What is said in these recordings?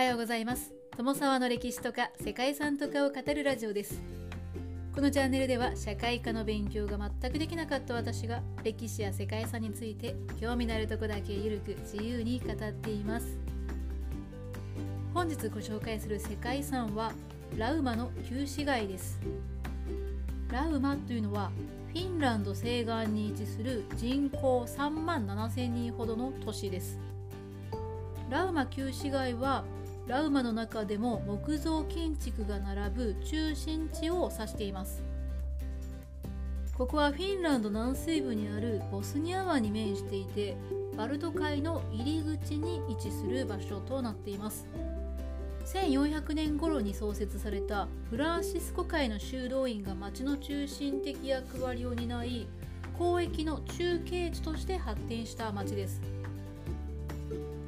はようございます。友沢の歴史とか世界遺産とかを語るラジオです。このチャンネルでは社会科の勉強が全くできなかった私が歴史や世界遺産について興味のあるとこだけゆるく自由に語っています。本日ご紹介する世界遺産はラウマの旧市街です。ラウマというのはフィンランド西岸に位置する人口3万7000人ほどの都市です。ラウマ旧市街はラウマの中でも木造建築が並ぶ中心地を指しています。ここはフィンランド南西部にあるボスニア湾に面していてバルト海の入り口に位置する場所となっています。1400年頃に創設されたフランシスコ会の修道院が町の中心的役割を担い交易の中継地として発展した町です。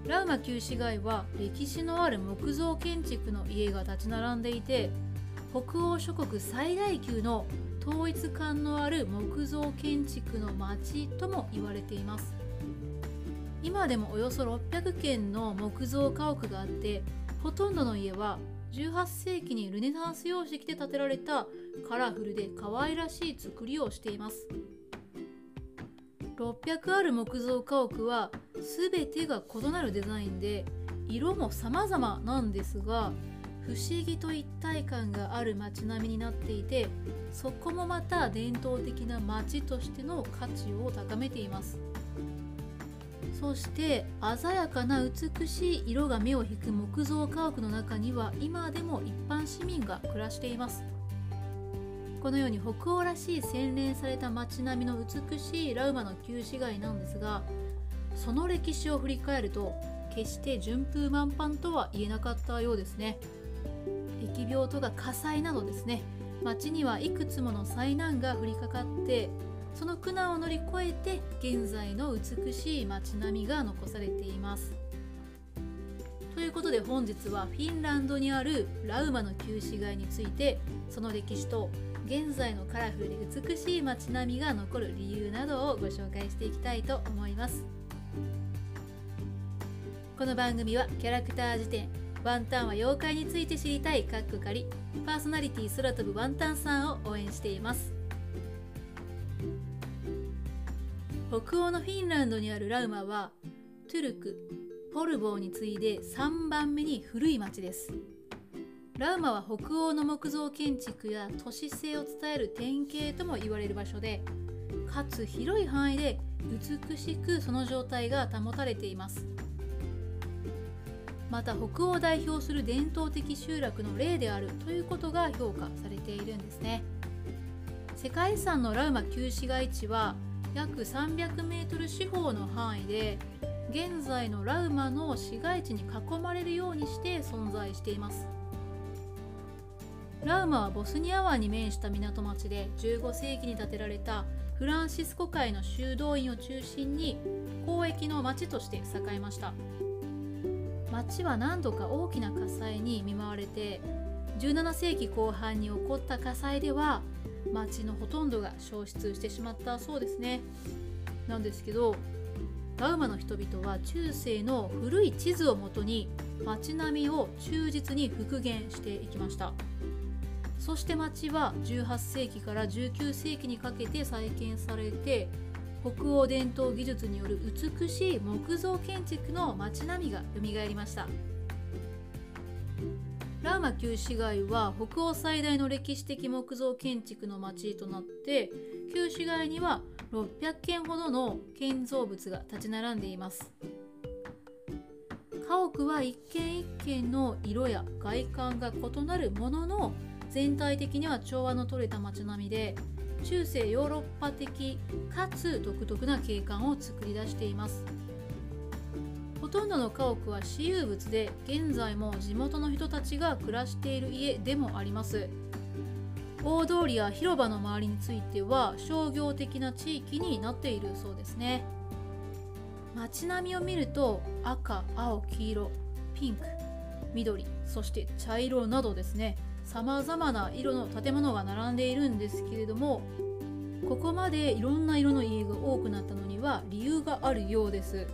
ラウマ旧市街は歴史のある木造建築の家が立ち並んでいて北欧諸国最大級の統一感のある木造建築の町とも言われています。今でもおよそ600軒の木造家屋があってほとんどの家は18世紀にルネサンス様式で建てられたカラフルで可愛らしい作りをしています。600ある木造家屋は全てが異なるデザインで色も様々なんですが不思議と一体感がある街並みになっていてそこもまた伝統的な街としての価値を高めています。そして鮮やかな美しい色が目を引く木造家屋の中には今でも一般市民が暮らしています。このように北欧らしい洗練された街並みの美しいラウマの旧市街なんですがその歴史を振り返ると決して順風満帆とは言えなかったようですね。疫病とか火災などですね。町にはいくつもの災難が降りかかってその苦難を乗り越えて現在の美しい街並みが残されています。ということで本日はフィンランドにあるラウマの旧市街についてその歴史と現在のカラフルで美しい街並みが残る理由などをご紹介していきたいと思います。この番組はキャラクター辞典ワンタンは妖怪について知りたいかっこかりパーソナリティ空飛ぶワンタンさんを応援しています。北欧のフィンランドにあるラウマはトゥルクポルボーに次いで3番目に古い町です。ラウマは北欧の木造建築や都市性を伝える典型とも言われる場所でかつ広い範囲で美しくその状態が保たれています。また北欧を代表する伝統的集落の例であるということが評価されているんですね。世界遺産のラウマ旧市街地は約300メートル四方の範囲で現在のラウマの市街地に囲まれるようにして存在しています。ラウマはボスニア湾に面した港町で15世紀に建てられたフランシスコ会の修道院を中心に交易の町として栄えました。町は何度か大きな火災に見舞われて17世紀後半に起こった火災では町のほとんどが消失してしまったそうですね。なんですけどラウマの人々は中世の古い地図をもとに町並みを忠実に復元していきました。そして町は18世紀から19世紀にかけて再建されて北欧伝統技術による美しい木造建築の街並みが蘇りました。ラーマ旧市街は北欧最大の歴史的木造建築の町となって旧市街には600件ほどの建造物が立ち並んでいます。家屋は一軒一軒の色や外観が異なるものの全体的には調和の取れた街並みで中世ヨーロッパ的かつ独特な景観を作り出しています。ほとんどの家屋は私有物で現在も地元の人たちが暮らしている家でもあります。大通りや広場の周りについては商業的な地域になっているそうですね。街並みを見ると赤青黄色ピンク緑そして茶色などですね。様々な色の建物が並んでいるんですけれどもここまでいろんな色の家が多くなったのには理由があるようです。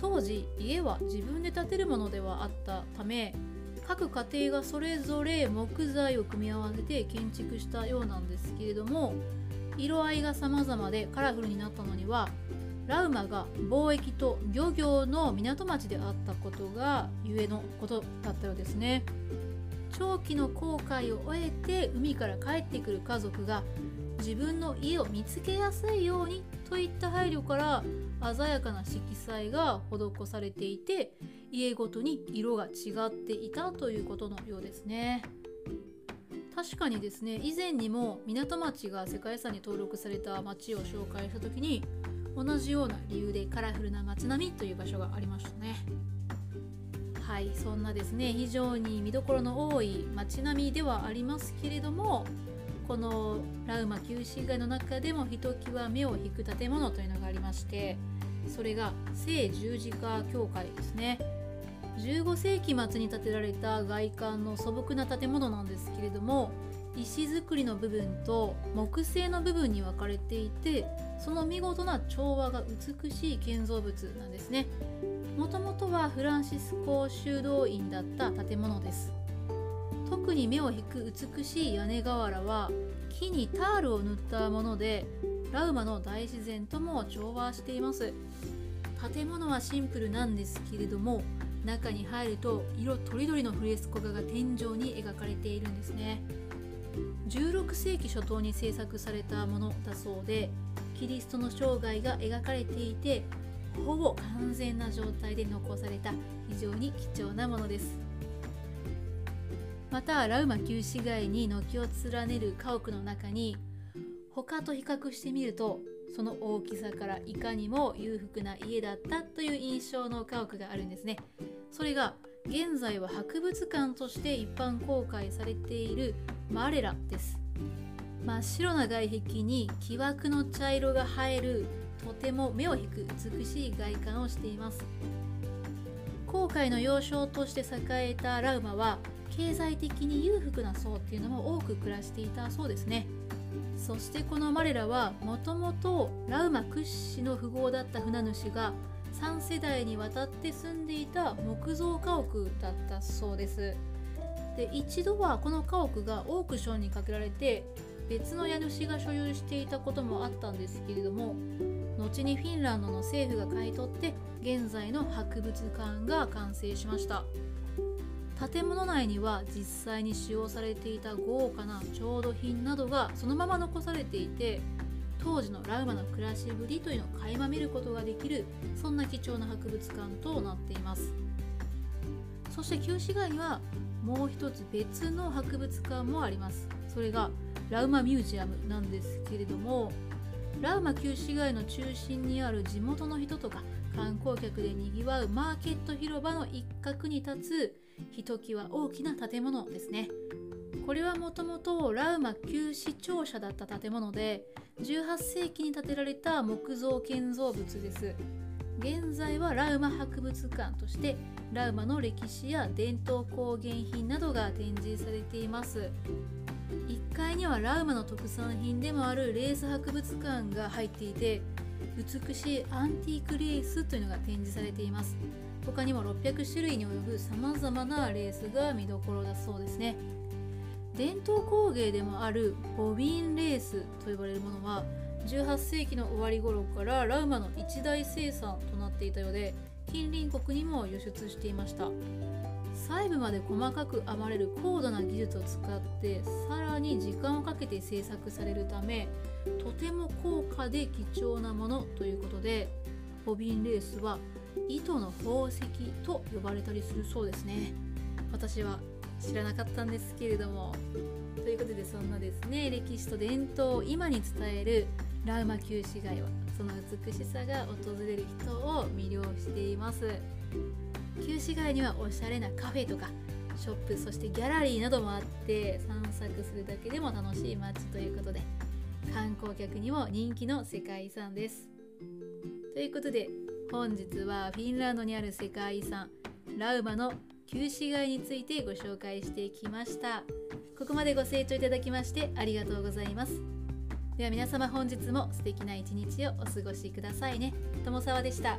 当時家は自分で建てるものではあったため各家庭がそれぞれ木材を組み合わせて建築したようなんですけれども色合いが様々でカラフルになったのにはラウマが貿易と漁業の港町であったことがゆえのことだったようですね。長期の航海を終えて海から帰ってくる家族が自分の家を見つけやすいようにといった配慮から鮮やかな色彩が施されていて家ごとに色が違っていたということのようですね。確かにですね以前にも港町が世界遺産に登録された町を紹介した時に同じような理由でカラフルな街並みという場所がありましたね。はいそんなですね非常に見どころの多い街並みではありますけれどもこのラウマ旧市街の中でもひときわ目を引く建物というのがありましてそれが聖十字架教会ですね。15世紀末に建てられた外観の素朴な建物なんですけれども石造りの部分と木製の部分に分かれていてその見事な調和が美しい建造物なんですね。もともとはフランシスコ修道院だった建物です。特に目を引く美しい屋根瓦は木にタールを塗ったものでラウマの大自然とも調和しています。建物はシンプルなんですけれども中に入ると色とりどりのフレスコ画が天井に描かれているんですね。16世紀初頭に制作されたものだそうでキリストの生涯が描かれていてほぼ完全な状態で残された非常に貴重なものです。またラウマ旧市街に軒を連ねる家屋の中に他と比較してみるとその大きさからいかにも裕福な家だったという印象の家屋があるんですね。それが現在は博物館として一般公開されているマレラです。真っ白な外壁に木枠の茶色が映えるとても目を引く美しい外観をしています。航海の要衝として栄えたラウマは経済的に裕福な層っていうのも多く暮らしていたそうですね。そしてこのマレラはもともとラウマ屈指の富豪だった船主が3世代にわたって住んでいた木造家屋だったそうです。で一度はこの家屋がオークションにかけられて別の家主が所有していたこともあったんですけれども後にフィンランドの政府が買い取って現在の博物館が完成しました。建物内には実際に使用されていた豪華な調度品などがそのまま残されていて当時のラウマの暮らしぶりというのを垣間見ることができるそんな貴重な博物館となっています。そして旧市街にはもう一つ別の博物館もあります。それがラウマミュージアムなんですけれどもラウマ旧市街の中心にある地元の人とか観光客でにぎわうマーケット広場の一角に立つひときわ大きな建物ですね。これはもともとラウマ旧市庁舎だった建物で18世紀に建てられた木造建造物です。現在はラウマ博物館としてラウマの歴史や伝統工芸品などが展示されています。1階にはラウマの特産品でもあるレース博物館が入っていて美しいアンティークレースというのが展示されています。他にも600種類に及ぶさまざまなレースが見どころだそうですね。伝統工芸でもあるボビンレースと呼ばれるものは18世紀の終わり頃からラウマの一大生産となっていたようで近隣国にも輸出していました。細部まで細かく編まれる高度な技術を使ってさらに時間をかけて制作されるためとても高価で貴重なものということでボビンレースは糸の宝石と呼ばれたりするそうですね。私は知らなかったんですけれども。ということでそんなですね歴史と伝統を今に伝えるラウマ旧市街はその美しさが訪れる人を魅了しています。旧市街にはおしゃれなカフェとかショップそしてギャラリーなどもあって散策するだけでも楽しい街ということで観光客にも人気の世界遺産です。ということで本日はフィンランドにある世界遺産ラウマの旧市街についてご紹介してきました。ここまでご清聴いただきましてありがとうございます。では皆様本日も素敵な一日をお過ごしくださいね。友沢でした。